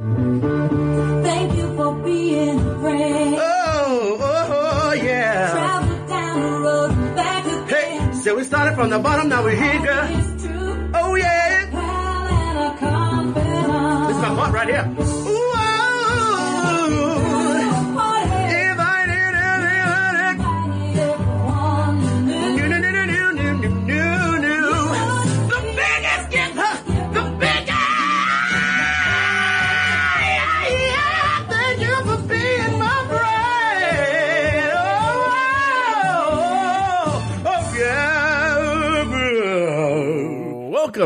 Thank you for being a friend. Oh, oh, oh, yeah. Travel down the road and back Hey, again. so we started from the bottom, now we're here, girl. Oh, yeah. Pal and a. This is my part right here.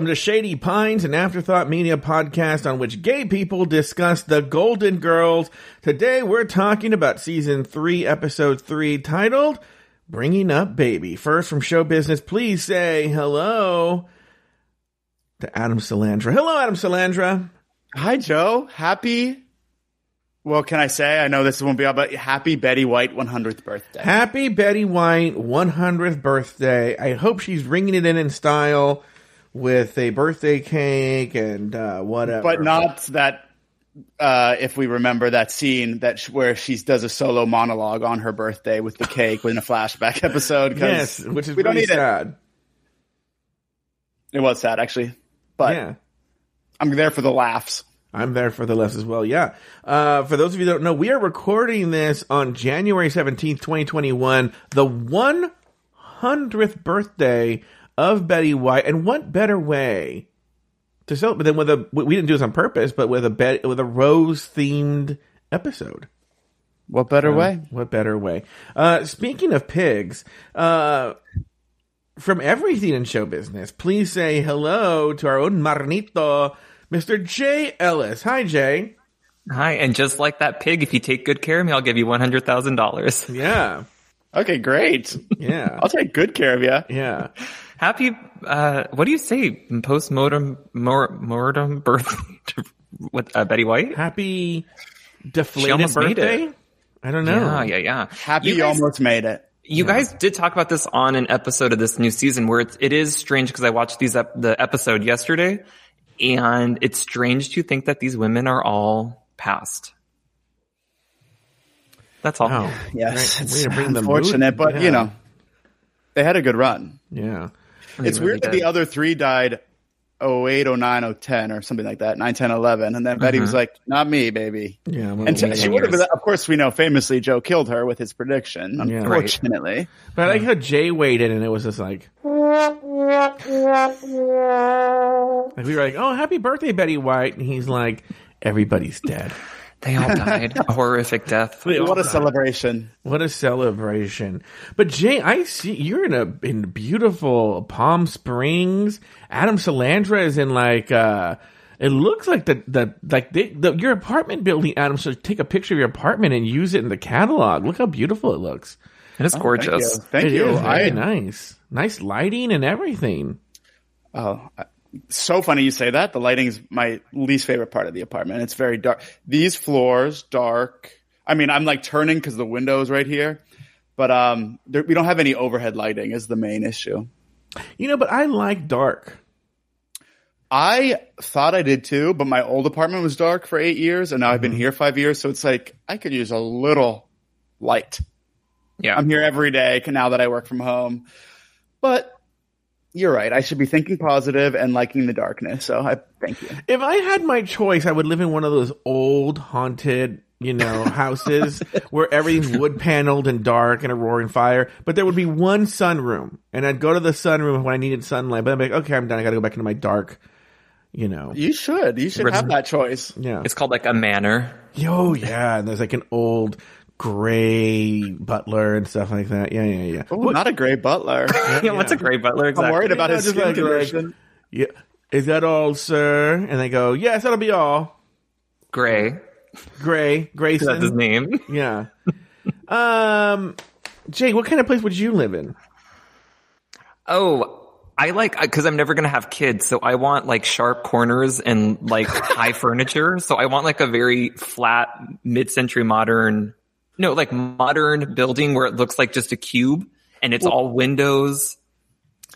Welcome to Shady Pines, an Afterthought Media podcast on which gay people discuss the Golden Girls. Today we're talking about season 3, episode 3, titled Bringing Up Baby. First from show business, please say hello to Adam Salandra. Hello, Adam Salandra. Hi, Joe. Happy. Well, can I say? I know this won't be out, but happy Betty White 100th birthday. Happy Betty White 100th birthday. I hope she's ringing it in in style with a birthday cake and uh, whatever. but not that. Uh, if we remember that scene that sh- where she does a solo monologue on her birthday with the cake in a flashback episode, Yes, which is we don't need it. sad. It was sad actually, but yeah. I'm there for the laughs. I'm there for the less as well. Yeah. Uh, for those of you don't know, we are recording this on January 17th, 2021, the 100th birthday of Betty White. And what better way to sell? celebrate than with a, we didn't do this on purpose, but with a, bet, with a rose themed episode. What better way? What better way? Uh, speaking of pigs, uh, from everything in show business, please say hello to our own Marnito, Mr. Jay Ellis. Hi, Jay. Hi, and just like that pig, if you take good care of me, I'll give you one hundred thousand dollars. Yeah. Okay, great. Yeah. I'll take good care of you. Yeah. Happy, uh, what do you say? Post mortem, mor- mortem birth with uh, Betty White? Happy deflated almost made birthday? I don't know. Yeah, yeah, yeah. Happy You you, guys- almost made it. You guys did talk about this on an episode of this new season where it's, it is strange because I watched these ep- the episode yesterday and it's strange to think that these women are all past. That's all. Wow. Yes, Right. it's Way to bring the mood- unfortunate, but yeah. you know, they had a good run. Yeah. They it's really weird that the other three died 08, 09, 010 or something like that, 9, 10, 11. And then Betty was mm-hmm. like, not me, baby. Yeah. I'm And gonna she would have been, of course, we know famously Joe killed her with his prediction, Yeah. unfortunately. But I like how Jay waited and it was just like, like we were like, oh, happy birthday, Betty White. And he's like, everybody's dead. They all died. a horrific death. What a celebration. What a celebration! But Jay, I see you're in a in beautiful Palm Springs. Adam Salandra is in like uh it looks like the the like they, the your apartment building. Adam, so take a picture of your apartment and use it in the catalog. Look how beautiful it looks. And It is Thank gorgeous. you. Thank It you. is very I, nice, nice lighting and everything. oh, I- so funny you say that. The lighting is my least favorite part of the apartment. It's very dark. These floors, dark. I mean, I'm like turning because the window is right here, but um, there, we don't have any overhead lighting. Is the main issue. You know, but I like dark. I thought I did too, but my old apartment was dark for eight years, and now I've been here five years. So it's like I could use a little light. Yeah. I'm here every day now that I work from home. But you're right. I should be thinking positive and liking the darkness. So I thank you. If I had my choice, I would live in one of those old haunted, you know, houses where everything's wood paneled and dark and a roaring fire. But there would be one sunroom, and I'd go to the sunroom when I needed sunlight. But I'm like, okay, I'm done. I got to go back into my dark, you know. You should. You should have that choice. Yeah. It's called like a manor. Oh yeah, and there's like an old gray butler and stuff like that. Yeah, yeah, yeah. Oh, not a gray butler. Yeah, what's a gray butler? Exactly. I'm worried about No, his skin like- like- condition. Yeah. Is that all, sir? And they go, yes, that'll be all. Gray. Gray, Grayson. That's his name. Yeah. um, Jay, what kind of place would you live in? Oh, I like because I'm never gonna have kids, so I want like sharp corners and like high furniture. So I want like a very flat, mid-century modern, no, like modern building where it looks like just a cube and it's all windows.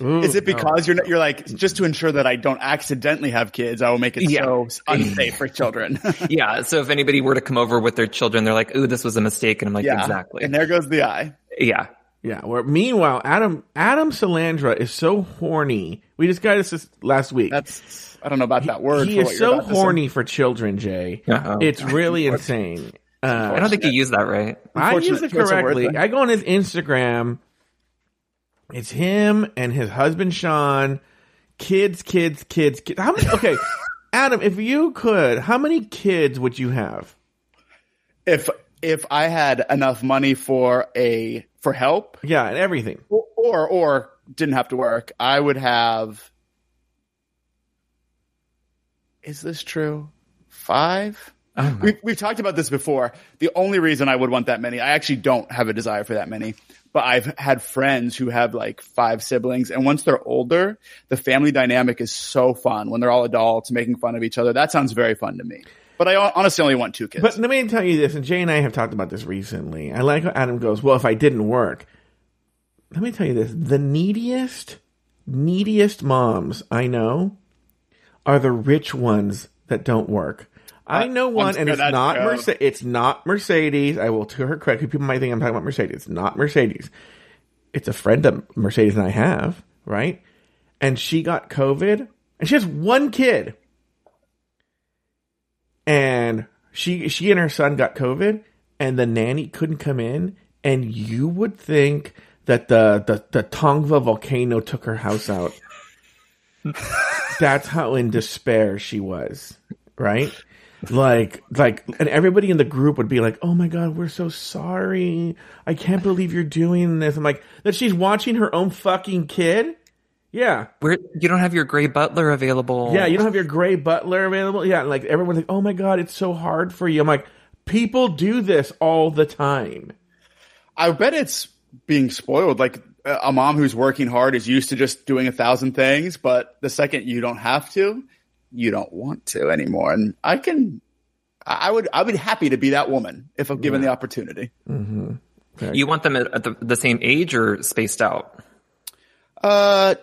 Ooh, Is it no. because you're not, you're like just to ensure that I don't accidentally have kids, I will make it Yeah. so unsafe for children. Yeah. So if anybody were to come over with their children, they're like, "Ooh, this was a mistake," and I'm like, yeah, "Exactly." And there goes the eye. yeah. Yeah. Where meanwhile, Adam Adam Salandra is so horny. We just got this last week. That's I don't know about that word. he for is so about to say. horny for children, Jay. Uh-oh. It's really insane. Uh, I don't think you used that right. I use it choice of word correctly. I go on his Instagram. It's him and his husband Sean. Kids, kids, kids, kids. How many? Okay, Adam, if you could, how many kids would you have? If if I had enough money for a for help Yeah, and everything. or or, or didn't have to work, I would have. Is this true? Five. Oh We've, we've talked about this before. The only reason I would want that many, I actually don't have a desire for that many, but I've had friends who have like five siblings. And once they're older, the family dynamic is so fun when they're all adults making fun of each other. That sounds very fun to me. But I honestly only want two kids. But let me tell you this, and Jay and I have talked about this recently. I like how Adam goes, Well, if I didn't work, let me tell you this the neediest, neediest moms I know are the rich ones that don't work. I know one, and it's not. Mercedes. It's not Mercedes. I will to her credit. People might think I'm talking about Mercedes. It's not Mercedes. It's a friend that Mercedes and I have, right? And she got COVID, and she has one kid and she she and her son got COVID, and the nanny couldn't come in, and you would think that the the, the Tonga volcano took her house out. That's how in despair she was, right? Like, like, and everybody in the group would be like, "Oh my god, we're so sorry. I can't believe you're doing this." I'm like, that she's watching her own fucking kid. Yeah, Where you don't have your gray butler available. yeah, you don't have your gray butler available. Yeah, like everyone's like, "Oh my god, it's so hard for you." I'm like, people do this all the time. I bet it's being spoiled. Like a a mom who's working hard is used to just doing a thousand things, but the second you don't have to, you don't want to anymore. And I can, I would, I would be happy to be that woman if I'm given the opportunity. You want them at, at the, the same age or spaced out? Uh,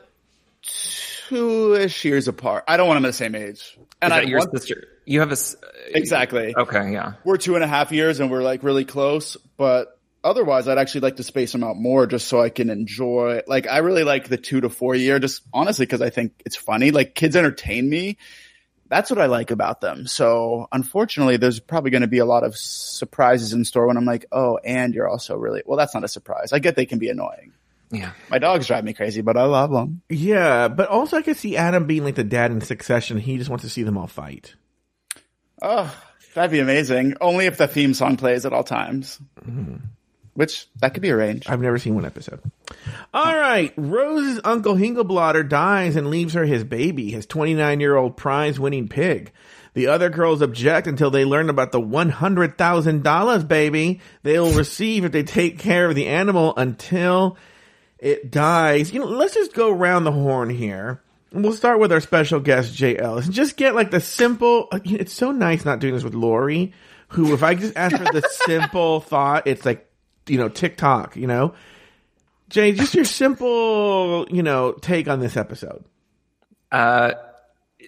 two-ish years apart. I don't want them at the same age. And Is I that your want, sister? You have a s- exactly. okay, yeah. We're two and a half years and we're like really close, but otherwise I'd actually like to space them out more just so I can enjoy, like, I really like the two to four year, just honestly, cause I think it's funny. Like kids entertain me. That's what I like about them. So unfortunately, there's probably going to be a lot of surprises in store when I'm like, oh, and you're also really, well, that's not a surprise. I get they can be annoying. Yeah. My dogs drive me crazy, but I love them. Yeah, but also I could see Adam being like the dad in Succession. He just wants to see them all fight. Oh, that'd be amazing. Only if the theme song plays at all times. Mm-hmm. Which that could be arranged. I've never seen one episode. All right, Rose's uncle Hingleblotter dies and leaves her his baby, his 29 year old prize winning pig. The other girls object until they learn about the $100,000 baby they'll receive if they take care of the animal until it dies. You know, let's just go around the horn here. We'll start with our special guest, Jay Ellis, just get like the simple. It's so nice not doing this with Lori, who, if I just ask her the simple thought, it's like, you know, TikTok, you know? Jay, just your simple, you know, take on this episode. Uh,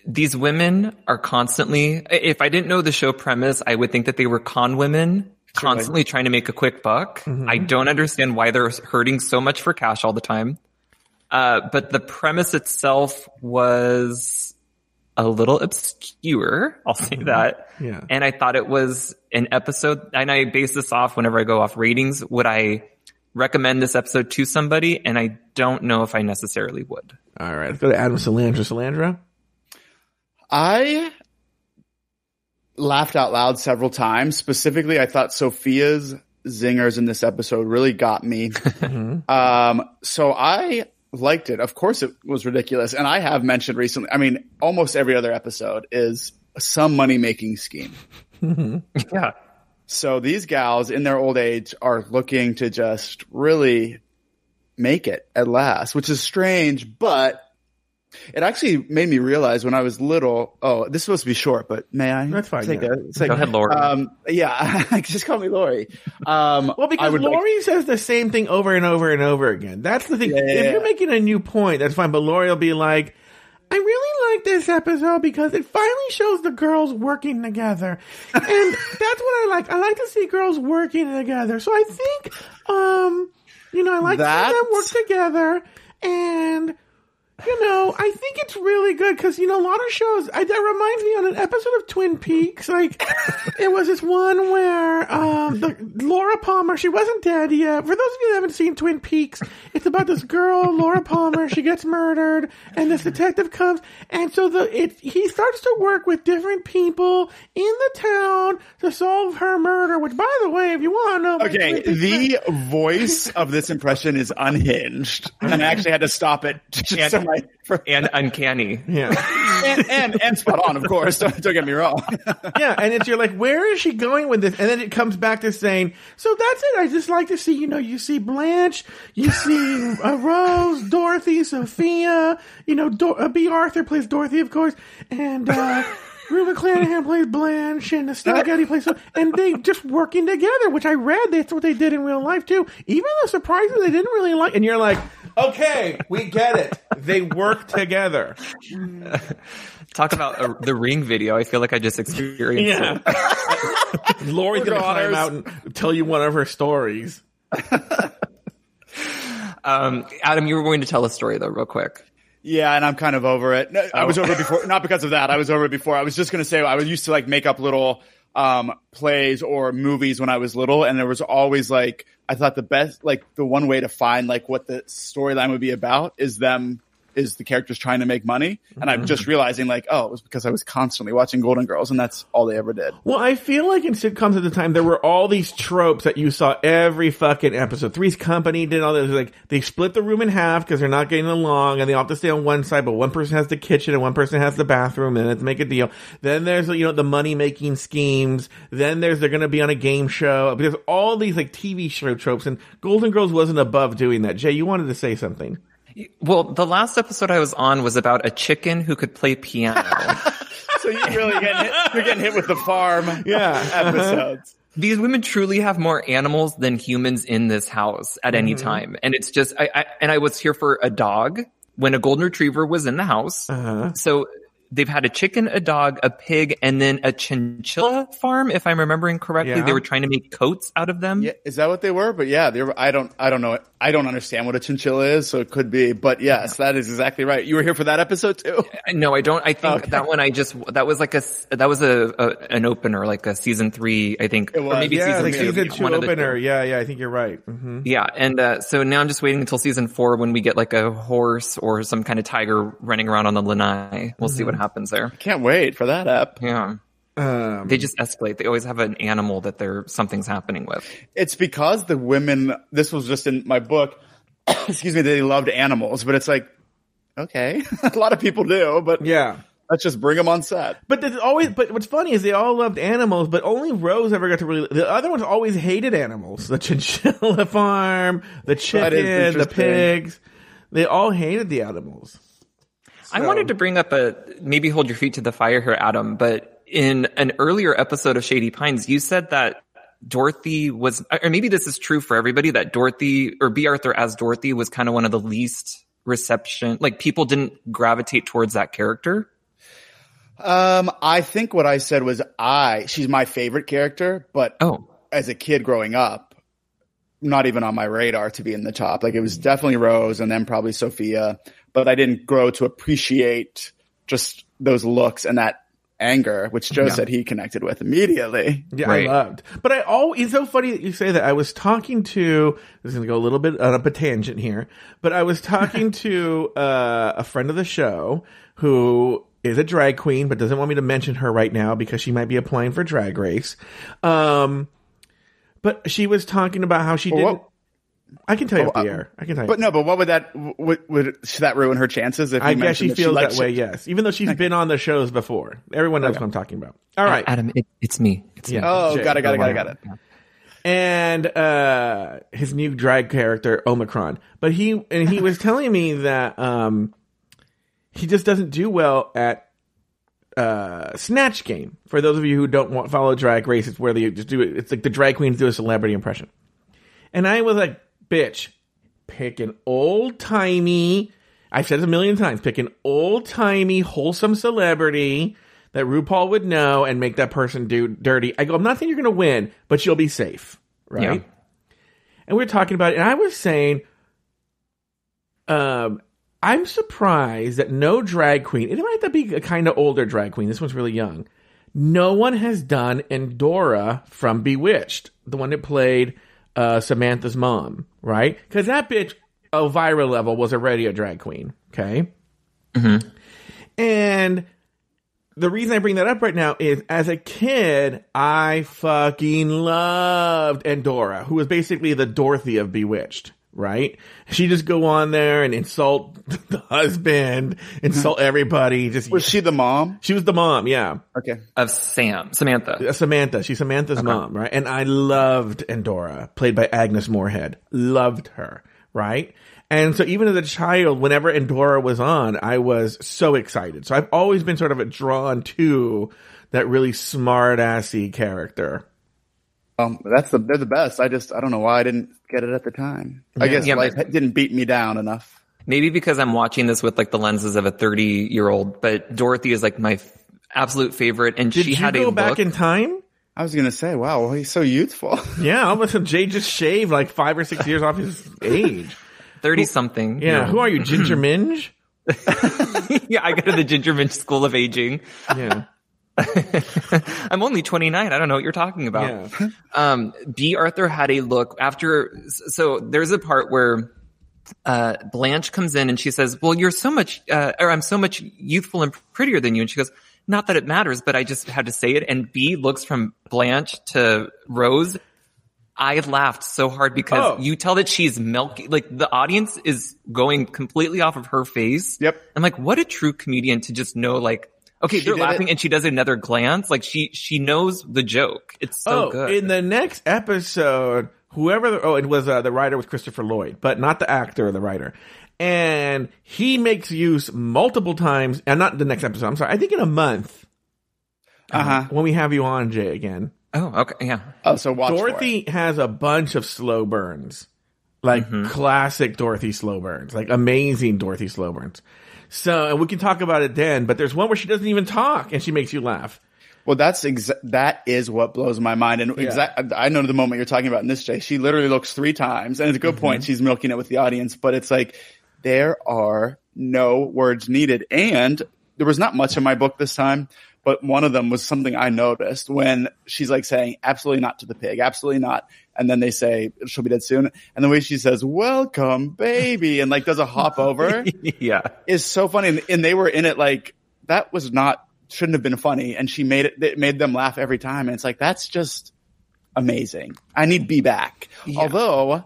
these women are constantly, if I didn't know the show premise, I would think that they were con women constantly trying to make a quick buck. I don't understand why they're hurting so much for cash all the time. Uh, but the premise itself was a little obscure. I'll say that. Yeah. And I thought it was an episode, and I base this off whenever I go off ratings. Would I recommend this episode to somebody? And I don't know if I necessarily would. All right, let's go to Adam Salandra. Salandra? I laughed out loud several times. Specifically, I thought Sophia's zingers in this episode really got me. um, so I liked it. Of course, it was ridiculous. And I have mentioned recently, I mean, almost every other episode is some money making scheme. Yeah. So these gals in their old age are looking to just really make it at last, which is strange, but It actually made me realize when I was little. Oh, this is supposed to be short, but may I? That's fine, Take yeah. a, take Go ahead, Lori. Um, yeah, just call me Lori. Um, Well, because would like- Lori says the same thing over and over and over again. That's the thing. Yeah, yeah, if you're making a new point, that's fine. But Lori will be like, I really like this episode because it finally shows the girls working together. And that's what I like. I like to see girls working together. So I think, um, you know, I like to see them work together. And, you know, I think it's really good because, you know, a lot of shows, I, that reminds me on an episode of Twin Peaks, like, it was this one where, um, the, Laura Palmer, she wasn't dead yet. For those of you that haven't seen Twin Peaks, it's about this girl, Laura Palmer, she gets murdered, and this detective comes, and so the, it, he starts to work with different people in the town to solve her murder, which by the way, if you want to know. Okay, the voice of this impression is unhinged, and I actually had to stop it. Just so my, for, and uncanny. yeah. and, and and spot on, of course. Don't, don't get me wrong. yeah, and it's you're like, where is she going with this? And then it comes back to saying, so that's it. I just like to see, you know, you see Blanche, you see uh, Rose, Dorothy, Sophia, you know, Dor- uh, Bea Arthur plays Dorothy, of course, and uh, Rue McClanahan plays Blanche, and Estelle Getty plays, and they just working together, which I read that's what they did in real life too. Even though surprisingly they didn't really like, and you're like, okay, we get it. They work together. Talk about uh, the ring video. I feel like I just experienced Yeah. it. Lori's gonna climb out and tell you one of her stories. Um, Adam, you were going to tell a story though, real quick. Yeah, and I'm kind of over it. No, I Oh. was over it before, not because of that. I was over it before. I was just going to say I was used to like make up little um plays or movies when I was little, and there was always like I thought the best, like the one way to find like what the storyline would be about is them is the characters trying to make money, and I'm just mm-hmm. realizing like oh, it was because I was constantly watching Golden Girls, and that's all they ever did. Well, I feel like in sitcoms at the time there were all these tropes that you saw every fucking episode. Three's Company did all this. Like they split the room in half because they're not getting along, and they all have to stay on one side. But one person has the kitchen and one person has the bathroom, and to make a deal. Then there's you know the money making schemes. Then there's they're going to be on a game show. There's all these like TV show tropes, and Golden Girls wasn't above doing that. Jay, you wanted to say something. Well, the last episode I was on was about a chicken who could play piano. So you're really getting hit, you're getting hit with the farm Yeah. episodes. These women truly have more animals than humans in this house at any Mm-hmm. time. And it's just, I, I, and I was here for a dog when a golden retriever was in the house. Uh-huh. So they've had a chicken, a dog, a pig, and then a chinchilla farm. If I'm remembering correctly, Yeah. they were trying to make coats out of them. Yeah, is that what they were? But yeah, they were. I don't. I don't know. I don't understand what a chinchilla is, so it could be. But yes, that is exactly right. You were here for that episode too. No, I don't. I think Okay. that one I just that was like a that was a, a an opener, like a season three, I think, It was. or maybe Yeah, season like two. season two opener. Yeah, yeah, I think you're right. hmm Yeah, and uh, so now I'm just waiting until season four when we get like a horse or some kind of tiger running around on the lanai. We'll see what happens there. Can't wait for that app. Yeah, Um, they just escalate. They always have an animal that they're something's happening with. It's because the women. This was just in my book. excuse me. They loved animals, but it's like, okay, a lot of people do, but yeah. let's just bring them on set. But there's always, but what's funny is they all loved animals, but only Rose ever got to really. The other ones always hated animals. The chinchilla farm, the chicken, the pigs. They all hated the animals. I wanted to bring up a maybe hold your feet to the fire here, Adam. But in an earlier episode of Shady Pines, you said that Dorothy was, or maybe this is true for everybody, that Dorothy or Bea Arthur as Dorothy was kind of one of the least reception. Like people didn't gravitate towards that character. Um, I think what I said was I. She's my favorite character, but Oh, as a kid growing up, not even on my radar to be in the top. Like it was definitely Rose and then probably Sophia, but I didn't grow to appreciate just those looks and that anger, which Joe Yeah. said he connected with immediately. Yeah, Right. I loved. But I always, it's so funny that you say that. I was talking to, this is going to go a little bit on a tangent here, but I was talking to uh, a friend of the show who is a drag queen, but doesn't want me to mention her right now because she might be applying for drag race. Um, but she was talking about how she Well, didn't. what- I can tell you Oh, off the uh, air. I can tell you. But no, but what would that would, would should that ruin her chances? If I guess she mentioned feels that likes way, it? yes. Even though she's been on the shows before. Everyone knows what I'm talking about. All right. Adam, it, it's me. It's Yeah. me. Oh, Jay, got it, got it, go got it, got it. and uh his new drag character Omicron. But he and he was telling me that um he just doesn't do well at uh, Snatch Game. For those of you who don't want, follow Drag Race, it's where they just do it. It's like the drag queens do a celebrity impression. And I was like, bitch, pick an old timey, I've said this a million times, pick an old timey, wholesome celebrity that RuPaul would know and make that person do dirty. I go, I'm not saying you're going to win, but you'll be safe, right? Yeah. And we are talking about it, and I was saying, um, I'm surprised that no drag queen, it might have to be a kind of older drag queen. This one's really young. No one has done Endora from Bewitched, the one that played uh, Samantha's mom, right? Because that bitch, Elvira level, was a radio drag queen. Okay. And the reason I bring that up right now is as a kid, I fucking loved Endora, who was basically the Dorothy of Bewitched, right? She just go on there and insult the husband, insult everybody. Just Was she the mom? she was the mom, yeah. Okay. Of Sam, Samantha. Uh, Samantha. She's Samantha's mom, right? And I loved Endora, played by Agnes Moorehead. Loved her, right? And so even as a child, whenever Endora was on, I was so excited. So I've always been sort of drawn to that really smart assy character. Um, that's the they're the best. I just I don't know why I didn't get it at the time. I guess Yeah, life but- didn't beat me down enough. Maybe because I'm watching this with like the lenses of a 30 year old, but Dorothy is like my f- absolute favorite, and Did she you had go a back look. in time? I was gonna say, wow, well, he's so youthful. Yeah, all of a sudden Jay just shaved like five or six years off his age. 30 something. Yeah, who are you, Ginger Minj? yeah, I go to the Ginger Minj School of Aging. Yeah, I'm only 29. I don't know what you're talking about. yeah. um, Bea Arthur had a look after. So there's a part where uh, Blanche comes in and she says, "Well, you're so much, uh, or I'm so much youthful and prettier than you." And she goes, "Not that it matters, but I just had to say it." And Bea looks from Blanche to Rose. I laughed so hard because Oh. you tell that she's milky, like the audience is going completely off of her face. Yep. I'm like, what a true comedian to just know, like, okay, She they're laughing it. and she does another glance. Like she, she knows the joke. It's so oh, good. in the next episode, whoever, the, oh, it was, uh, the writer was Christopher Lloyd, but not the actor or the writer. And he makes use multiple times, and not the next episode, I'm sorry, I think in a month, Uh huh. when we have you on, Jay, again. oh, okay. Yeah. Oh, so watch for it. Dorothy has a bunch of slow burns, like Mm-hmm. classic Dorothy slow burns, like amazing Dorothy slow burns. So, and we can talk about it then, but there's one where she doesn't even talk and she makes you laugh. Well, that's exa- that is what blows my mind. And exact, I know the moment you're talking about in this, Jay. She literally looks three times, and it's a good point. Mm-hmm. She's milking it with the audience, but it's like there are no words needed, and there was not much in my book this time. But one of them was something I noticed when she's like saying, absolutely not to the pig, absolutely not. And then they say, she'll be dead soon. And the way she says, welcome, baby, and like does a hop over yeah. is so funny. And, and they were in it like that was not shouldn't have been funny, and she made it. It made them laugh every time, and it's like that's just amazing. I need be back. Although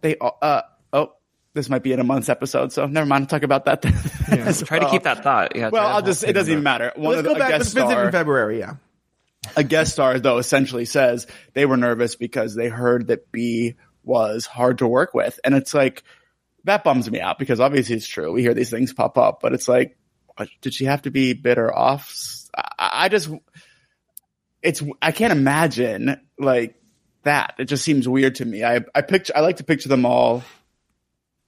they uh oh this might be in a month's episode, so never mind. I'll talk about that. Then. Try to keep that thought. Yeah. Well, I'll just it doesn't even matter. One Let's of the go back. Let's visit star, in February. Yeah. A guest star though essentially says they were nervous because they heard that Bea was hard to work with. And it's like, that bums me out because obviously it's true. We hear these things pop up, but it's like, did she have to be bitter off? I, I just, it's, I can't imagine like that. It just seems weird to me. I, I picture, I like to picture them all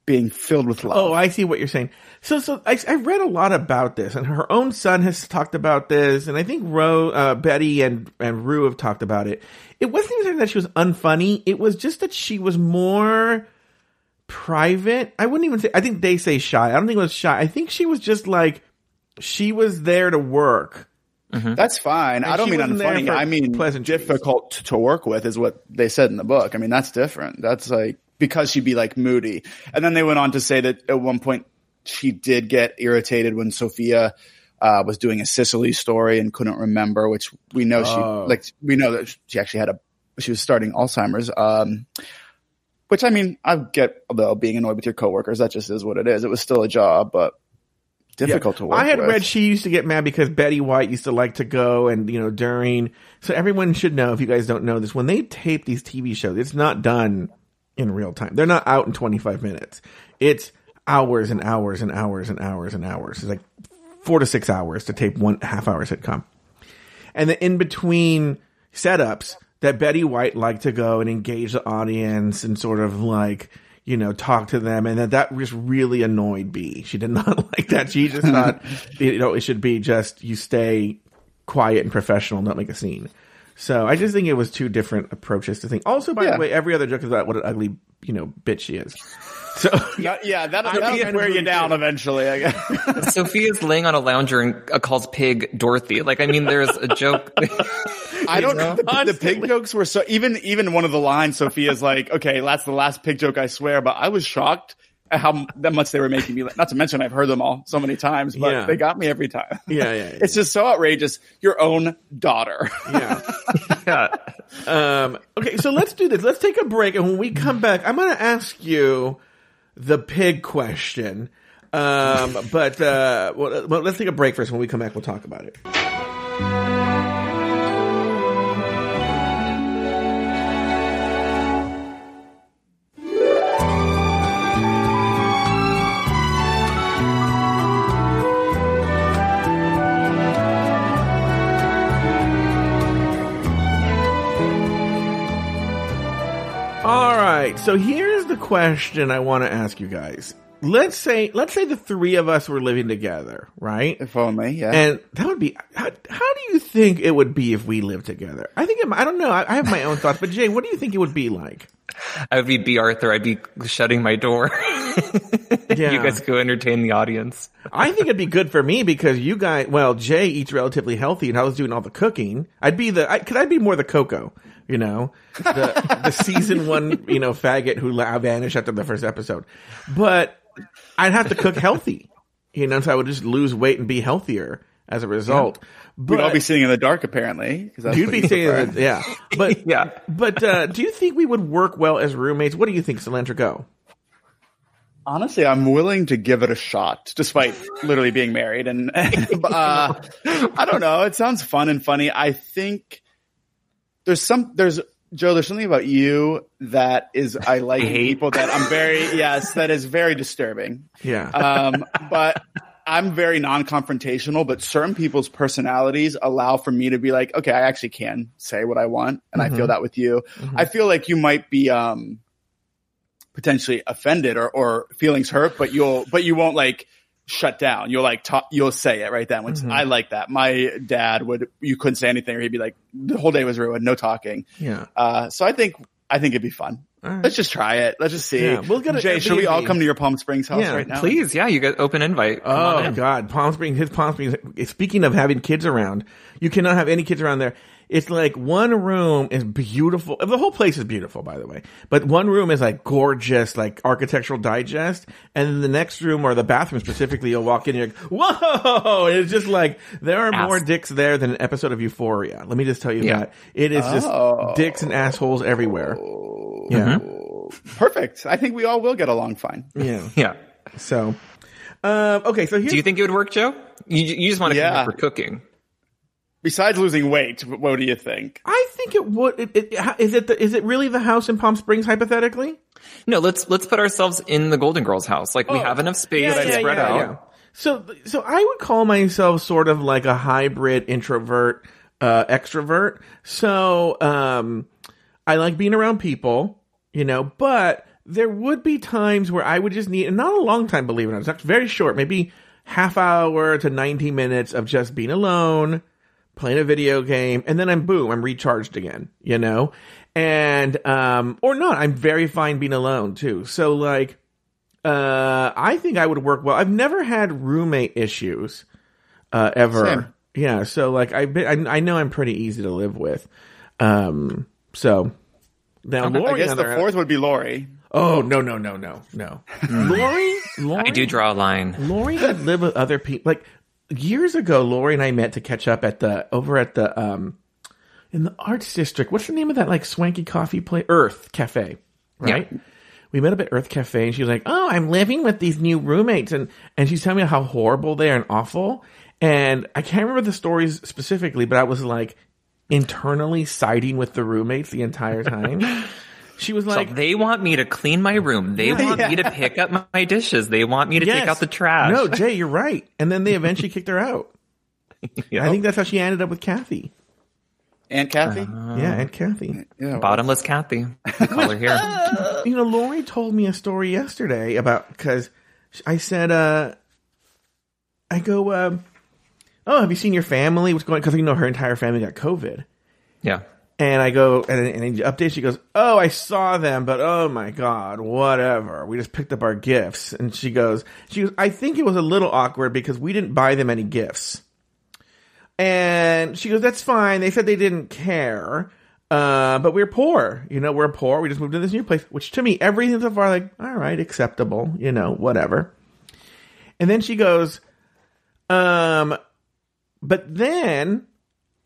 being filled with love. Oh, I see what you're saying. So, so I, I read a lot about this, and her own son has talked about this, and I think Ro, uh, Betty and and Rue have talked about it. It wasn't even that she was unfunny; it was just that she was more private. I wouldn't even say. I think they say shy. I don't think it was shy. I think she was just like she was there to work. That's fine. I don't mean unfunny. I mean pleasant, difficult to, to work with is what they said in the book. I mean that's different. That's like because she'd be like moody. And then they went on to say that at one point she did get irritated when Sophia uh, was doing a Sicily story and couldn't remember, which we know she Oh. like we know that she actually had a she was starting Alzheimer's. Um, which I mean I get though being annoyed with your coworkers that just is what it is. It was still a job, but difficult to work. I had with. read she used to get mad because Betty White used to like to go and you know during. So everyone should know if you guys don't know this when they tape these TV shows, it's not done in real time. They're not out in 25 minutes. It's hours and hours and hours and hours and hours. It's like four to six hours to tape one half hour sitcom. And the in between setups, that Betty White liked to go and engage the audience and sort of like, you know, talk to them. And that that just really annoyed Bea. She did not like that. She just thought, you know, it should be just you stay quiet and professional, not make a scene. So I just think it was two different approaches to think. Also, by Yeah. the way, every other joke is about what an ugly, you know, bitch she is. So Yeah, yeah that'll, that'll think wear you it's down eventually. I guess. Sophia's laying on a lounger and uh, calls Pig Dorothy. Like, I mean, there's a joke. I don't know. The, the pig jokes were so even even one of the lines. Sophia's like, "Okay, that's the last pig joke, I swear." But I was shocked at how that much they were making me. Not to mention, I've heard them all so many times, but Yeah. they got me every time. yeah, yeah, yeah. It's just so outrageous. Your own daughter. yeah. yeah. Um, okay, so let's do this. Let's take a break, and when we come back, I'm going to ask you the pig question. Um, but uh, well, well, let's take a break first. When we come back, we'll talk about it. So here's the question I want to ask you guys. Let's say, let's say the three of us were living together, right? if only, yeah. And that would be. How, how do you think it would be if we lived together? I think it, I don't know. I, I have my own thoughts, but Jay, what do you think it would be like? I would be Bea Arthur. I'd be shutting my door. Yeah. You guys go entertain the audience. I think it'd be good for me because you guys, well, Jay eats relatively healthy, and I was doing all the cooking. I'd be the, I, could I be more the Coco? You know, the the season one, you know, faggot who vanished after the first episode. But I'd have to cook healthy, you know, so I would just lose weight and be healthier as a result. We'd But all be sitting in the dark, apparently. you'd be sitting, prefer. that, yeah. But Yeah. but uh, do you think we would work well as roommates? What do you think, Cilantro? Go. Honestly, I'm willing to give it a shot, despite literally being married. And uh, I don't know. It sounds fun and funny. I think there's some there's Joe. There's something about you that is I like I people that I'm very yes that is very disturbing. Yeah. Um, but I'm very non-confrontational. But certain people's personalities allow for me to be like, okay, I actually can say what I want, and I feel that with you. I feel like you might be um potentially offended or, or feelings hurt, but you'll, but you won't like shut down. You'll like talk, you'll say it right then, which I like that. My dad would, you couldn't say anything or he'd be like, the whole day was ruined, no talking. yeah. Uh, so I think, I think it'd be fun. right. Let's just try it. Let's just see. Yeah, we'll get a Jay, should we all come to your Palm Springs house Yeah, right now? Please, yeah, you get open invite. Come Oh in. God, Palm Springs, his Palm Springs. Speaking of having kids around, you cannot have any kids around there. It's like one room is beautiful. The whole place is beautiful, by the way. But one room is like gorgeous, like architectural digest, and then the next room or the bathroom specifically, you'll walk in, and you're like, whoa! It's just like there are more dicks there than an episode of Euphoria. Let me just tell you Yeah. that it is just Oh. dicks and assholes everywhere. Yeah, Perfect. I think we all will get along fine. yeah. Yeah. So, um, okay. So here's Do you think it would work, Joe? You, you just want to come Yeah. here for cooking. Besides losing weight, what do you think? I think it would. It, it, ha- is it the, is it really the house in Palm Springs hypothetically? No, let's let's put ourselves in the Golden Girls house. Like we have enough space to spread out. So so I would call myself sort of like a hybrid introvert uh extrovert. So um I like being around people, you know, but there would be times where I would just need and not a long time believe it or not. It's very short, maybe half hour to 90 minutes of just being alone, playing a video game, and then I'm boom, I'm recharged again, you know? And um or not, I'm very fine being alone too. So like uh I think I would work well. I've never had roommate issues uh ever. Same. Yeah, so like I I I know I'm pretty easy to live with. Um so now I guess the the fourth would be Lori. Oh no no no no no. Lori Lori I do draw a line. Lori could live with other people. Like years ago, Lori and I met to catch up at the over at the um in the arts district. What's the name of that like swanky coffee place? Urth Caffé, right? We met up at Urth Caffé, and she was like, "Oh, I'm living with these new roommates," and and she's telling me how horrible they are and awful. And I can't remember the stories specifically, but I was like internally siding with the roommates the entire time. She was So like, they want me to clean my room. They want me to pick up my- my dishes. They want me to take out the trash. No, Jay, you're right. And then they eventually kicked her out. I think that's how she ended up with Kathy. Aunt Kathy. Uh-huh. yeah, Aunt Kathy. yeah, well, Bottomless Kathy. Call her here. You know, Lori told me a story yesterday about because I said, uh, I go, um, oh, have you seen your family? What's going? Because you know her entire family got COVID. Yeah. And I go, and, and in the update, she goes, Oh, I saw them, but oh my God, whatever. We just picked up our gifts. And she goes, she goes, I think it was a little awkward because we didn't buy them any gifts. And she goes, That's fine. They said they didn't care. Uh, but we're poor. You know, we're poor. We just moved to this new place, which to me, everything so far, like, all right, acceptable, you know, whatever. And then she goes, um, but then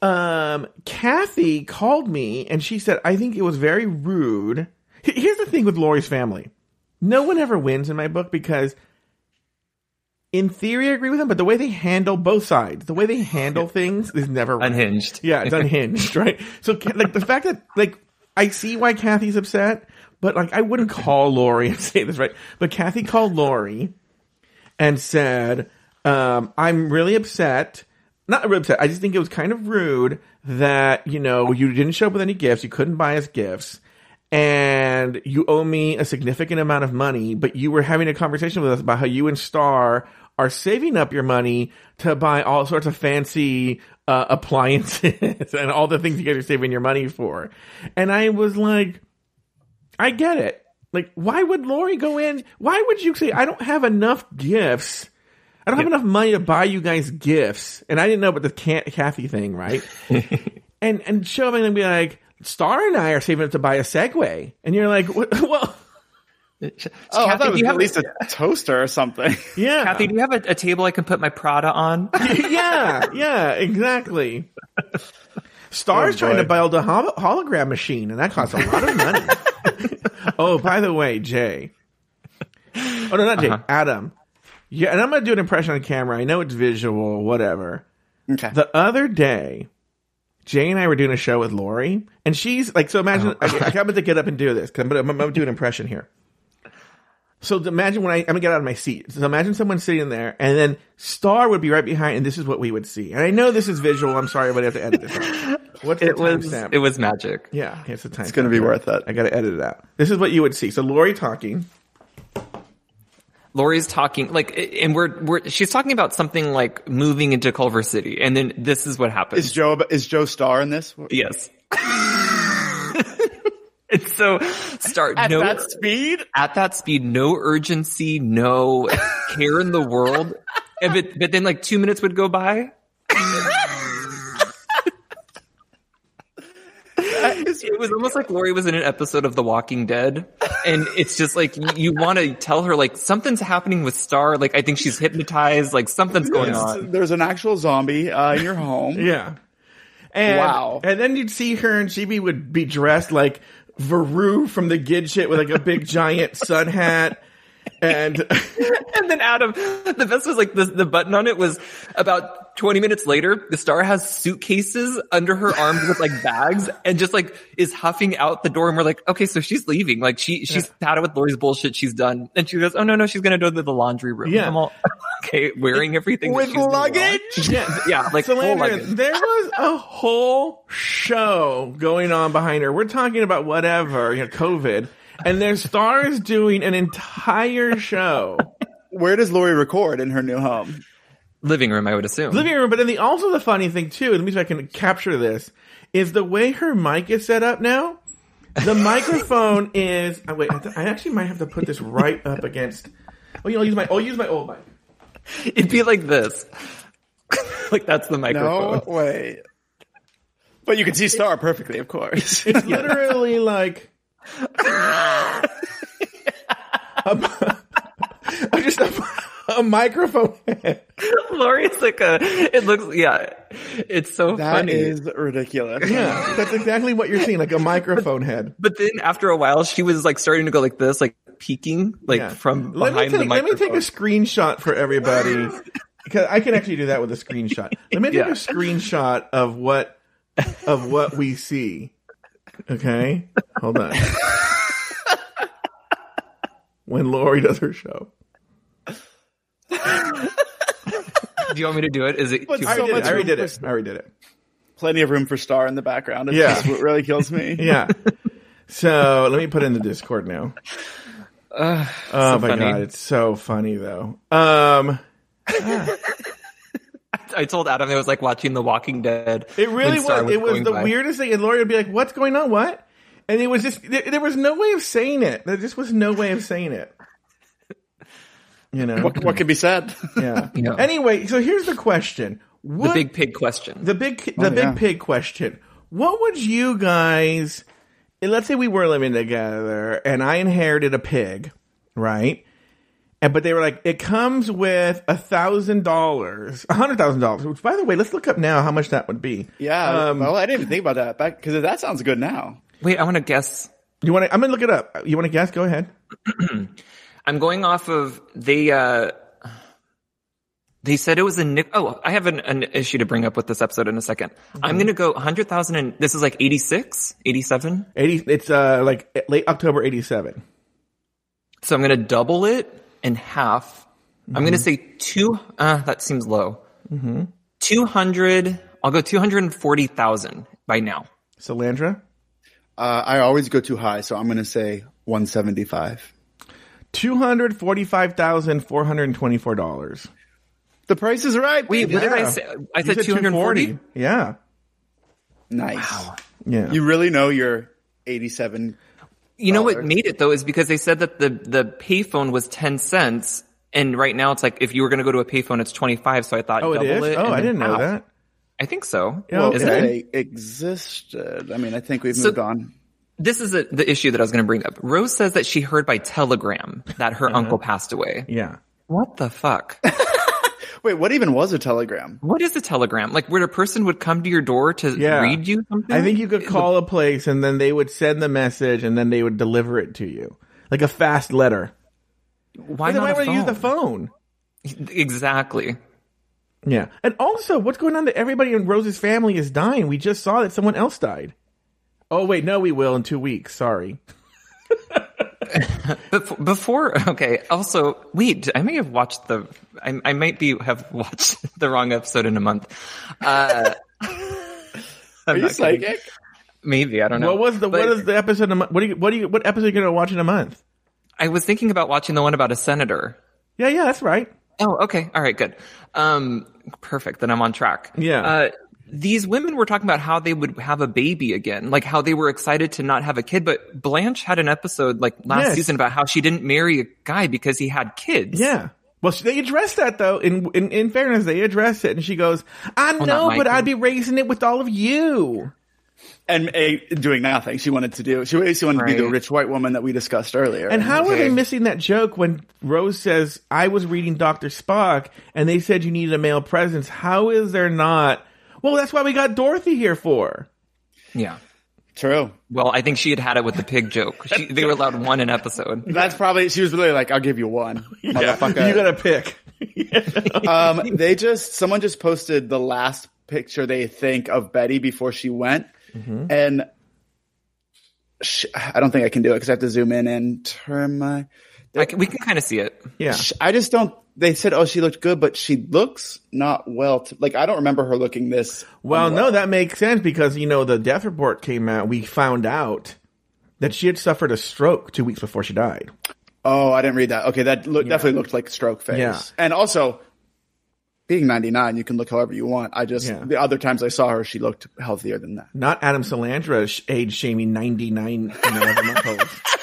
um, Kathy called me and she said, I think it was very rude. Here's the thing with Lori's family. No one ever wins in my book because in theory I agree with them, but the way they handle both sides, the way they handle things is never. Unhinged. Yeah, it's unhinged, right? So, like, the fact that, like, I see why Kathy's upset, but, like, I wouldn't call Lori and say this, right? But Kathy called Lori and said, um, I'm really upset. Not really upset. I just think it was kind of rude that, you know, you didn't show up with any gifts. You couldn't buy us gifts. And you owe me a significant amount of money, but you were having a conversation with us about how you and Star are saving up your money to buy all sorts of fancy uh, appliances and all the things you guys are saving your money for. And I was like, I get it. Like, why would Lori go in? Why would you say, I don't have enough gifts? I don't have enough money to buy you guys gifts. And I didn't know about the Ca- Kathy thing, right? and, and show up and be like, Star and I are saving up to buy a Segway. And you're like, well, Oh, I Kathy, thought it do was you at have least a toaster or something. yeah. Kathy, do you have a, a table I can put my Prada on? yeah, yeah, exactly. Star's Oh, trying to boy. build a hol- hologram machine, and that costs a lot of money. oh, by the way, Jay. Oh no, not Jay. Uh-huh. Adam. Yeah, and I'm gonna do an impression on camera. I know it's visual, whatever. Okay. The other day, Jay and I were doing a show with Lori, and she's like, so imagine, oh. I, I got to get up and do this, because I'm gonna, I'm gonna do an impression here. So imagine when I, I'm gonna get out of my seat. So imagine someone sitting there, and then Star would be right behind, and this is what we would see. And I know this is visual. I'm sorry, but I have to edit this. Out. What's It the was it was magic. yeah, it's the time. It's gonna be worth it. I got to edit it out. This is what you would see. So Lori talking. Lori's talking like, and we're we're she's talking about something like moving into Culver City, and then this is what happens. Is Joe is Joe Star in this? yes. and so start At no that speed? at that speed, no urgency, no care in the world. And but, but then like two minutes would go by. It was almost like Lori was in an episode of The Walking Dead, and it's just like you, you want to tell her like something's happening with Star. Like I think she's hypnotized. Like something's going on. There's an actual zombie uh, in your home. Yeah. And, Wow. And then you'd see her and she would be dressed like Veru from the Gid shit with like a big giant sun hat. And And then Adam, the best was like the the button on it was about 20 minutes later, the star has suitcases under her arms with like bags and just like is huffing out the door. And we're like, okay, so she's leaving. Like she, she's had it with Lori's bullshit. She's done. And she goes, oh no, no, she's going to go to the laundry room. Yeah. I'm all, okay, wearing everything. With luggage? yeah, Yeah, like so Landry, luggage. there was a whole show going on behind her. We're talking about whatever, you know, COVID. And there's stars doing an entire show. Where does Lori record in her new home? Living room, I would assume. living room. But then the also the funny thing too, let me see if I can capture this, is the way her mic is set up now. The microphone is. Oh, wait, I, th- I actually might have to put this right up against. Oh, you know, I'll use my. I'll use my old mic. It'd be like this. like that's the microphone. No microphone. way. But you can see Star perfectly, of course. It's literally like. a, just a, a microphone head. Lori's like a, it looks, yeah, it's so That funny. is ridiculous. Yeah, that's exactly what you're seeing, like a microphone head. But then after a while, she was like starting to go like this, like peeking, like Yeah. from let me behind take, the microphone. Let me take a screenshot for everybody because I can actually do that with a screenshot. Let me take Yeah. a screenshot of what of what we see. Okay, hold on. when Lori does her show. Do you want me to do it? Is it But too I so already did it. I already did it. I already did it. Plenty of room for Star in the background. It's Yeah. just what really kills me. Yeah. So let me put in the Discord now. oh so my funny. god, it's so funny though. Um, I told Adam it was like watching The Walking Dead. it really when Star was. It was the by. weirdest thing, and Lori would be like, "What's going on? What?" And it was just there, there was no way of saying it. There just was no way of saying it. You know. What, what could be said? yeah. Yeah. Anyway, so here's the question: The big pig question. the big the Oh, big yeah. pig question. What would you guys let's say we were living together and I inherited a pig, right? And but they were like, it comes with a thousand dollars, a hundred thousand dollars. Which, by the way, let's look up now how much that would be. Yeah. Um, well, I didn't even think about that back because that sounds good now. Wait, I want to guess. You want to? I'm gonna look it up. You want to guess? Go ahead. I'm going off of the. uh They said it was a Nick. Oh, I have an, an issue to bring up with this episode in a 2nd i I'm going to go 100,000 and this is like 86, 87. Eighty. It's uh like late October '87. So I'm going to double it in half. I'm going to say two. Uh, that seems low. 200. I'll go 240,000 by now. Salandra, Uh, I always go too high, so I'm going to say 175. two hundred forty-five thousand four hundred twenty-four dollars. The price is right. Wait, baby. what did I say? I You said 240. Yeah. Nice. Yeah. You really know your 87. You know what made it though is because they said that the the payphone was 10 cents and right now it's like if you were going to go to a payphone it's 25 so I thought oh, it double is. it. oh, I didn't know that. I think so. Yeah, Well, is if it? they existed, I mean, I think we've So- moved on. This is a, the issue that I was going to bring up. Rose says that she heard by telegram that Uh-huh. her uncle passed away. Yeah. What the fuck? Wait, what even was a telegram? what is a telegram? Like where a person would come to your door to Yeah. read you something? I think you could call a place and then they would send the message and then they would deliver it to you. Like a fast letter. Why not why would use the phone? Exactly. Yeah. And also, what's going on that everybody in Rose's family is dying? We just saw that someone else died. Oh, wait, no, we will in two weeks. Sorry. Bef- Before, okay. Also, wait. I may have watched the. I, I might be have watched the wrong episode in a month. Uh, Are you psychic? Maybe I don't know. What was the, But what is the episode? A month? What do you, what do you, what episode are you going to watch in a month? I was thinking about watching the one about a senator. Yeah, yeah, that's right. Oh, okay. All right, good. Um, perfect. Then I'm on track. Yeah. Uh, these women were talking about how they would have a baby again, like how they were excited to not have a kid. But Blanche had an episode like last Yes. season about how she didn't marry a guy because he had kids. Yeah. Well, they addressed that though. In, in in fairness, they addressed it, and she goes, "I not know, but kid." I'd be raising it with all of you." And a, doing nothing. She wanted to do. She basically wanted to be the rich white woman that we discussed earlier. And how are they missing that joke when Rose says, "I was reading Doctor Spock, and they said you needed a male presence"? How is there not? Well, that's why we got Dorothy here for. Yeah. True. Well, I think she had had it with the pig joke. She, they were allowed one an episode. That's probably. She was really like, "I'll give you one, motherfucker." You got to pick. um, they just someone just posted the last picture they think of Betty before she went, Mm-hmm. and sh- I don't think I can do it because I have to zoom in and turn my. I can, we can kind of see it. Yeah. sh- I just don't. They said, "Oh, she looked good," but she looks not well. T- like I don't remember her looking this. Well, no, that makes sense because you know the death report came out. We found out that she had suffered a stroke two weeks before she died. Oh, I didn't read that. Okay, that look, definitely looked like stroke face. Yeah. And also, being 99, you can look however you want. I just, Yeah. the other times I saw her, she looked healthier than that. Not Adam Salandra, age shaming ninety nine and eleven month old.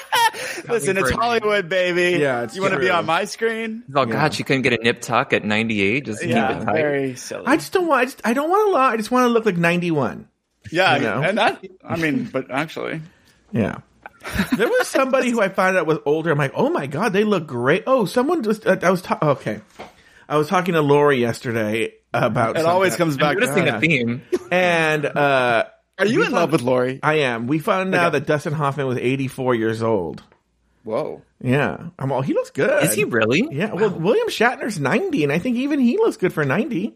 Listen, it's for a Hollywood, baby. Yeah, it's You want to be on my screen? Oh God, she couldn't get a nip tuck at 98. Just keep Yeah, it tight. very silly. I just don't want. I, just, I don't want to lie. I just want to look like ninety one. yeah, you know. and that, I mean, but actually, Yeah. there was somebody who I found out was older. I'm like, oh my god, they look great. Oh, someone just. Uh, I was ta- okay. I was talking to Lori yesterday about. it always comes back to Noticing that. a theme. And uh, Are you in love with Lori? I am. We found out that Dustin Hoffman was 84 years old. Whoa. Yeah, I'm all. He looks good. Is he really? Yeah. Well, William Shatner's 90, and I think even he looks good for 90.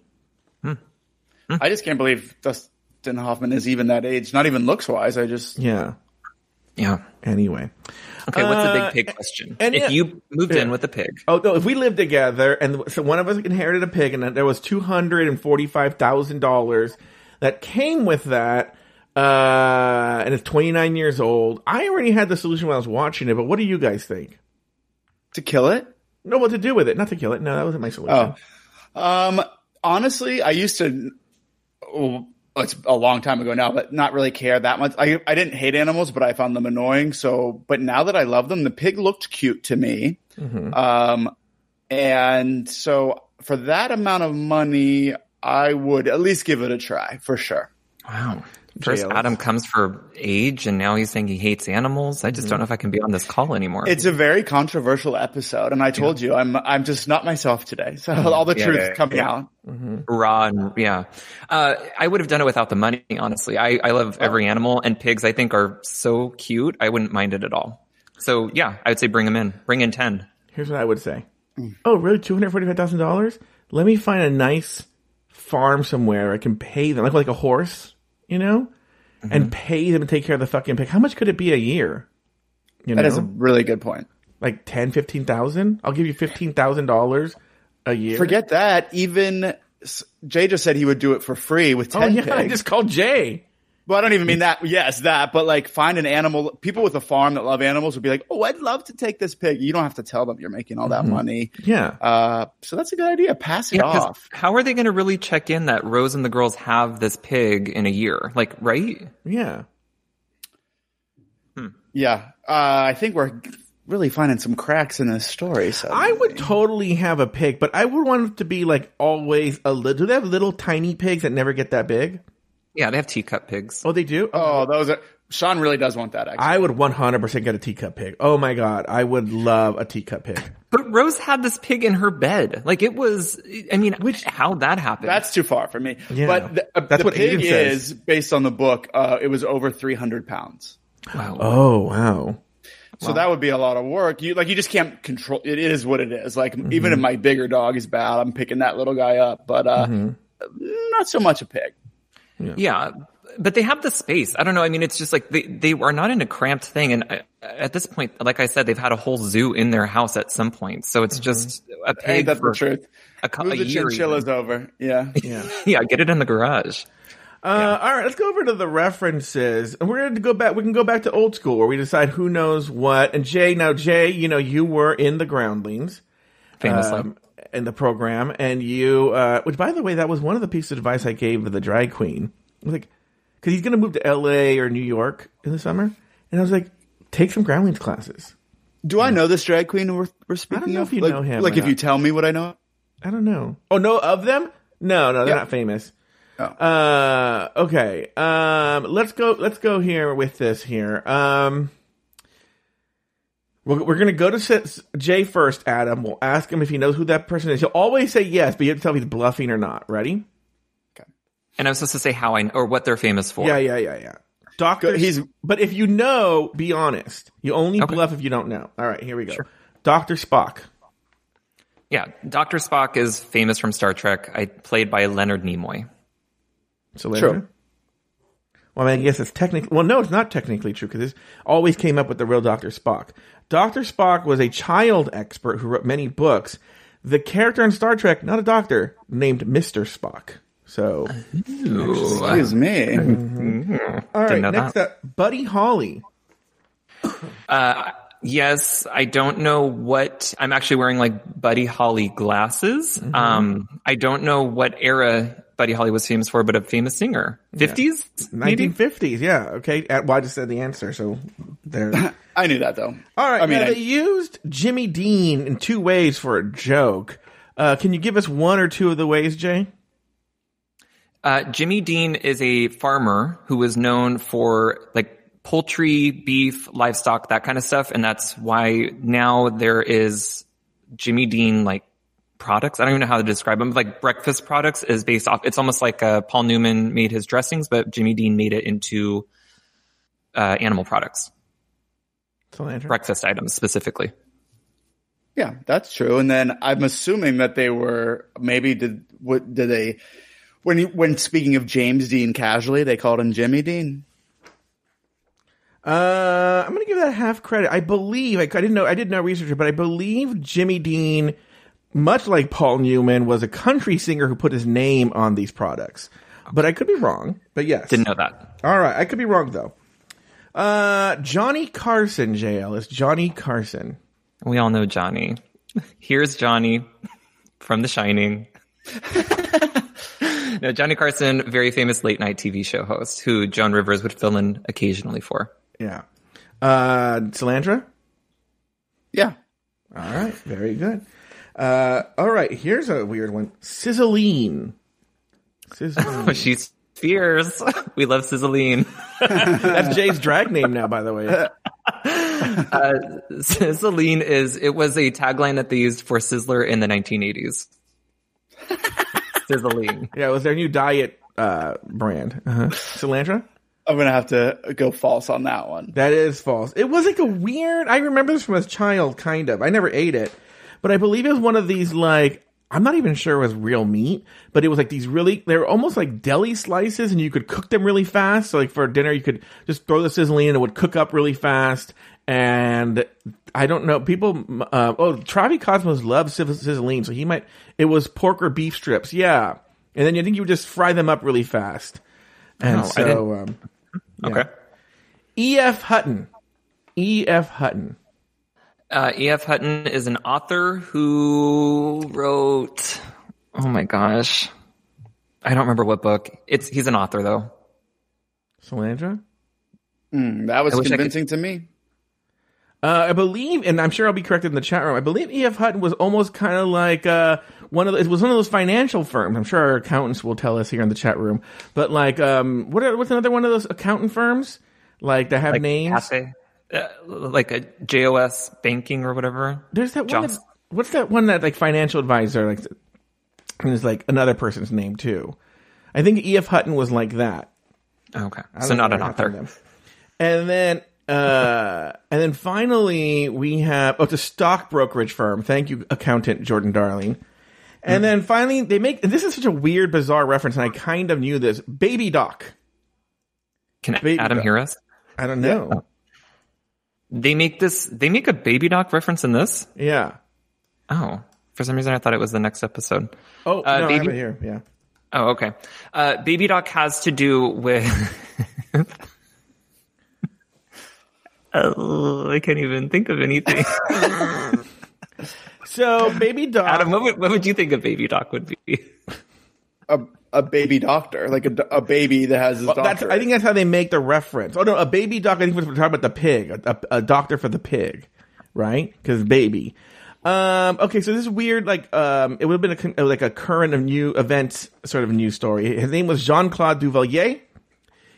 I just can't believe Dustin Hoffman is even that age. Not even looks wise. I just, Yeah. Yeah. Anyway. Okay, what's the Uh, big pig question? and if yeah- you moved yeah. in with a pig, Oh no! If we lived together, and so one of us inherited a pig, and there was two hundred and forty-five thousand dollars that came with that, uh, and it's twenty-nine years old. I already had the solution when I was watching it, but what do you guys think? To kill it? No, what to do with it? Not to kill it. No, that wasn't my solution. Oh. Um, honestly, I used to. Oh, it's a long time ago now, but not really care that much. I I didn't hate animals, but I found them annoying. So, but now that I love them, the pig looked cute to me. Um, and so for that amount of money, I would at least give it a try for sure. wow. First, Jails. Adam comes for age, and now he's saying he hates animals. I just don't know if I can be on this call anymore. It's a very controversial episode, and I told you I'm I'm just not myself today. So mm-hmm. all the Yeah, truth yeah, yeah. coming out. Mm-hmm. raw and yeah. Uh, I would have done it without the money, honestly. I, I love every animal, and pigs I think are so cute. I wouldn't mind it at all. So yeah, I would say bring them in. Bring in ten. Here's what I would say. Mm. Oh, really? Two hundred forty-five thousand dollars? Let me find a nice farm somewhere I can pay them, like like a horse, you know, and mm-hmm. pay them to take care of the fucking pig. How much could it be a year? You know, That is a really good point. like ten, fifteen thousand. I'll give you fifteen thousand dollars a year. Forget that. Even Jay just said he would do it for free with Oh ten yeah, I just called Jay. Well, I don't even mean that. Yes, that. But like, find an animal. People with a farm that love animals would be like, "Oh, I'd love to take this pig." You don't have to tell them you're making all that money. Yeah. Uh, so that's a good idea. Pass it Yeah, off. how are they going to really check in that Rose and the girls have this pig in a year? Like, right? Yeah. Yeah, uh, I think we're really finding some cracks in this story. So I would totally have a pig, but I would want it to be like always a little. Do they have little tiny pigs that never get that big? Yeah, they have teacup pigs. Oh, they do. Oh, those are. Sean really does want that. Actually, I would 100% get a teacup pig. Oh my god, I would love a teacup pig. But Rose had this pig in her bed. Like it was. I mean, which how that happened? that's too far for me. Yeah. But the, uh, That's the what pig Aiden says. is based on the book. Uh, it was over three hundred pounds. wow. Oh wow. So that would be a lot of work. You like you just can't control. It is what it is. Like Mm-hmm. even if my bigger dog is bad, I'm picking that little guy up. But uh, Mm-hmm. not so much a pig. Yeah, but they have the space. I don't know. I mean, it's just like they they are not in a cramped thing, and uh, at this point, like I said, they've had a whole zoo in their house at some point. So it's just a pig Ain't that for the truth? a, cou- Move a the year. chinchillas even. over. Yeah. Yeah. Yeah, get it in the garage. Uh, All right, let's go over to the references, and we're going to go back. We can go back to old school where we decide who knows what. And Jay, now Jay, you know you were in the Groundlings. Famously. um, in the program, and you, uh, which by the way, that was one of the pieces of advice I gave to the drag queen. I was like, because he's going to move to L.A. or New York in the summer, and I was like, take some Groundlings classes. Do I know this drag queen we're, we're speaking know of? if you like, know him Like if not. you tell me what I know. I don't know. Oh, no, of them? No, no, they're Yeah. not famous. Oh. Uh, okay. Um, let's go. Let's go here with this here. Um, we're, we're gonna go to Jay first. Adam, we'll ask him if he knows who that person is. He'll always say yes, but you have to tell if he's bluffing or not. Ready? Okay. And I'm supposed to say how I or what they're famous for. Yeah, yeah, yeah, yeah. Doctor, he's- But if you know, be honest. You only Okay. bluff if you don't know. All right, here we go. Doctor Spock. Yeah, Doctor Spock is famous from Star Trek. I played by Leonard Nimoy. So True. Well, I, mean, I guess it's technically. Well, no, it's not technically true because this always came up with the real Doctor Spock. Doctor Spock was a child expert who wrote many books. The character in Star Trek, not a doctor, named Mister Spock. So, Excuse me. Mm-hmm. all right. Next that. up, Buddy Holly. Uh, yes, I don't know what I'm actually wearing like Buddy Holly glasses. Mm-hmm. Um, I don't know what era Buddy Holly was famous for, but a famous singer. 50s? 1950s. Yeah. Okay. Well, I just said the answer. So there. I knew that though. All right. I mean, now, I- they used Jimmy Dean in two ways for a joke. Uh, can you give us one or two of the ways, Jay? Uh, Jimmy Dean is a farmer who was known for like poultry, beef, livestock, that kind of stuff. And that's why now there is Jimmy Dean like products. I don't even know how to describe them. Like breakfast products is based off, it's almost like uh, Paul Newman made his dressings, but Jimmy Dean made it into uh, animal products, Cilantro. breakfast items specifically. yeah, that's true. And then I'm assuming that they were maybe did what did they when you, when speaking of James Dean casually, they called him Jimmy Dean. Uh, I'm gonna give that half credit. I believe I, I didn't know I did no research, but I believe Jimmy Dean, much like Paul Newman, was a country singer who put his name on these products. But I could be wrong. But yes, Didn't know that. All right, I could be wrong though. Uh, Johnny Carson, JL is Johnny Carson. We all know Johnny. Here's Johnny from The Shining. no, Johnny Carson, very famous late night TV show host who Joan Rivers would fill in occasionally for. Yeah. Uh, Salandra. Yeah. All right, very good. Uh, all right, here's a weird one. Sizzlean. Sizzlean. She's fierce. We love Sizzlean. That's Jay's drag name now, by the way. Sizzlean is, it was a tagline that they used for Sizzler in the 1980s. Sizzlean. Yeah, it was their new diet uh, brand. Uh-huh. Salandra. I'm gonna have to go false on that one. That is false. It was like a weird. I remember this from as a child, kind of. I never ate it, but I believe it was one of these like I'm not even sure it was real meat, but it was like these really. They were almost like deli slices, and you could cook them really fast. So like for dinner, you could just throw the sizzling, and it would cook up really fast. And I don't know. People. Uh, oh, Travi Cosmos loves sizzling, so he might. It was pork or beef strips, yeah. And then you think you would just fry them up really fast. And Oh, so, um, Okay. E.F. Hutton. E.F. Hutton. Uh, E.F. Hutton is an author who wrote. Oh my gosh, I don't remember what book. It's he's an author though. Salandra? Mm, that was I wish I could- convincing to me. Uh, I believe, and I'm sure I'll be corrected in the chat room. I believe E.F. Hutton was almost kind of like uh, one of the, it was one of those financial firms. I'm sure our accountants will tell us here in the chat room. But like, um, what are, what's another one of those accountant firms like that have Like names? Cafe, uh, like a JOS banking or whatever. There's that one. That, what's that one that like financial advisor like? And it's like another person's name too. I think E.F. Hutton was like that. Okay, so don't an what happened to author. And then, uh, and then finally we have, oh, it's a stock brokerage firm. Thank you, accountant Jordan Darling. And then finally they make, and this is such a weird, bizarre reference, and I kind of knew this. Baby Doc. Can Baby Adam doc. hear us? I don't know. They make this. They make a baby doc reference in this. Yeah. Oh, for some reason I thought it was the next episode. Oh, Uh, no, I Baby- have it here. Yeah. Oh, okay. Uh, baby doc has to do with. oh, I can't even think of anything. So Baby Doc. Adam, what would, what would you think a baby doc would be? A, a baby doctor, like a, a baby that has his Well, doctor. I think that's how they make the reference. Oh no, a baby doc. I think we're talking about the pig, a, a, a doctor for the pig, right? Because baby. Um, okay, so this is weird. Like, um, it would have been a, uh, like a current of new events sort of news story. His name was Jean Claude Duvalier.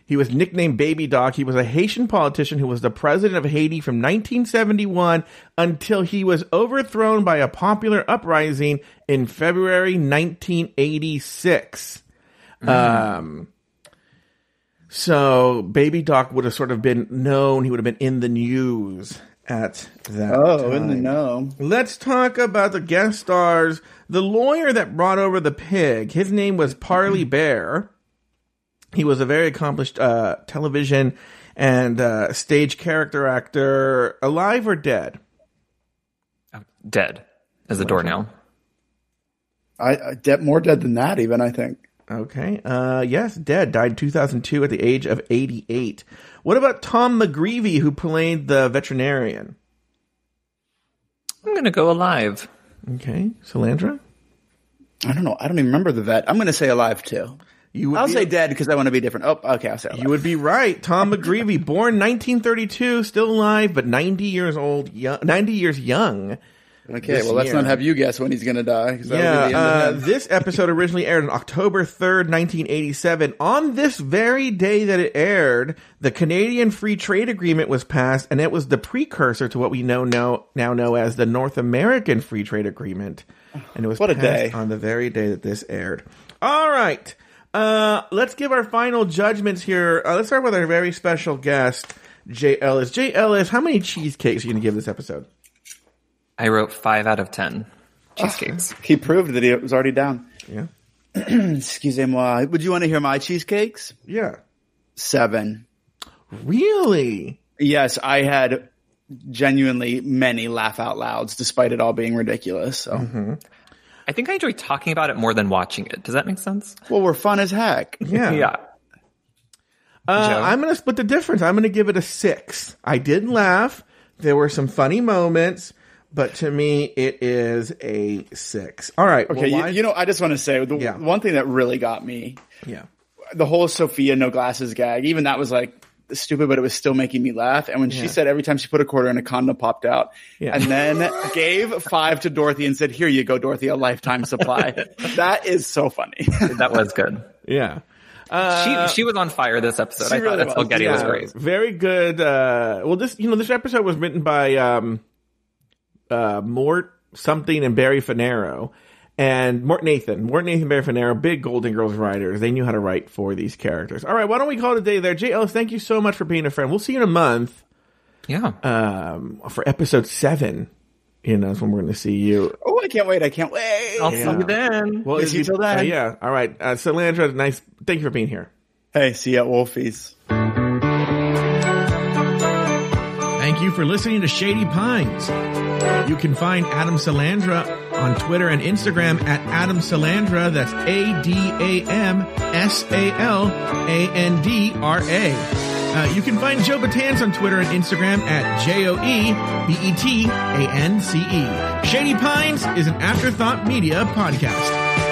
He was nicknamed Baby Doc. He was a Haitian politician who was the president of Haiti from 1971 until he was overthrown by a popular uprising in February 1986. Um, so Baby Doc would have sort of been known. He would have been in the news at that oh, in the time. know. Let's talk about the guest stars. The lawyer that brought over the pig, his name was Parley Baer. He was a very accomplished uh, television and uh, stage character actor, alive or dead. Dead as a doornail. I, I de- more dead than that, even I think. Okay. Uh, yes, dead. Died 2002 at the age of 88. What about Tom McGreevey, who played the veterinarian? I'm gonna go alive. Okay. Salandra? I don't know. I don't even remember the vet. I'm going to say alive too. You would I'll be- say dead because I want to be different. Oh, okay. I'll say alive. You would be right. Tom McGreevey, born 1932, still alive, but 90 years old, young, 90 years young. Okay. Well, let's year. not have you guess when he's going to die. Yeah, be the end uh, of this episode originally aired on October 3rd, 1987. On this very day that it aired, the Canadian Free Trade Agreement was passed, and it was the precursor to what we know now, now know as the North American Free Trade Agreement. And it was What a day. on the very day that this aired. All right. Uh, let's give our final judgments here. Uh, let's start with our very special guest, Jay Ellis. Jay Ellis, how many cheesecakes are you going to give this episode? I wrote five out of ten cheesecakes. he proved that he was already down. Yeah. Excusez-moi. Would you want to hear my cheesecakes? Yeah. Seven. Really? Yes, I had genuinely many laugh out louds, despite it all being ridiculous. So, Mm-hmm. I think I enjoy talking about it more than watching it. Does that make sense? well, we're fun as heck. Yeah. Yeah. Uh, I'm going to split the difference. I'm going to give it a six. I didn't laugh. There were some funny moments, but to me, it is a six. All right. Okay, well, why- you, you know, I just want to say the Yeah. one thing that really got me yeah. the whole Sophia no glasses gag, even that was like stupid, but it was still making me laugh. And when Yeah. she said every time she put a quarter in a condom popped out, Yeah. and then gave five to Dorothy and said, "Here you go, Dorothy, a lifetime supply." that is so funny. That was good. Yeah. she she was on fire this episode. she I thought really that was, Spaghetti was great. Very good. Uh, well, this you know this episode was written by um, uh, Mort something and Barry Fanaro, and Mort Nathan. Mort Nathan, Barry Fanaro, big Golden Girls writers. They knew how to write for these characters. All right, why don't we call it a day there? Jay Ellis, thank you so much for being a friend. We'll see you in a month Yeah. um, for episode seven. You know, that's when we're going to see you. oh, I can't wait! I can't wait. I'll see yeah. you then. Well, Miss you till then. uh, yeah. All right, uh, Salandra, nice. Thank you for being here. Hey, see you at Wolfies. Thank you for listening to Shady Pines. You can find Adam Salandra on Twitter and Instagram at Adam Salandra. That's A D A M S A L A N D R A. Uh, you can find Joe Betance on Twitter and Instagram at J O E B E T A N C E. Shady Pines is an Afterthought Media podcast.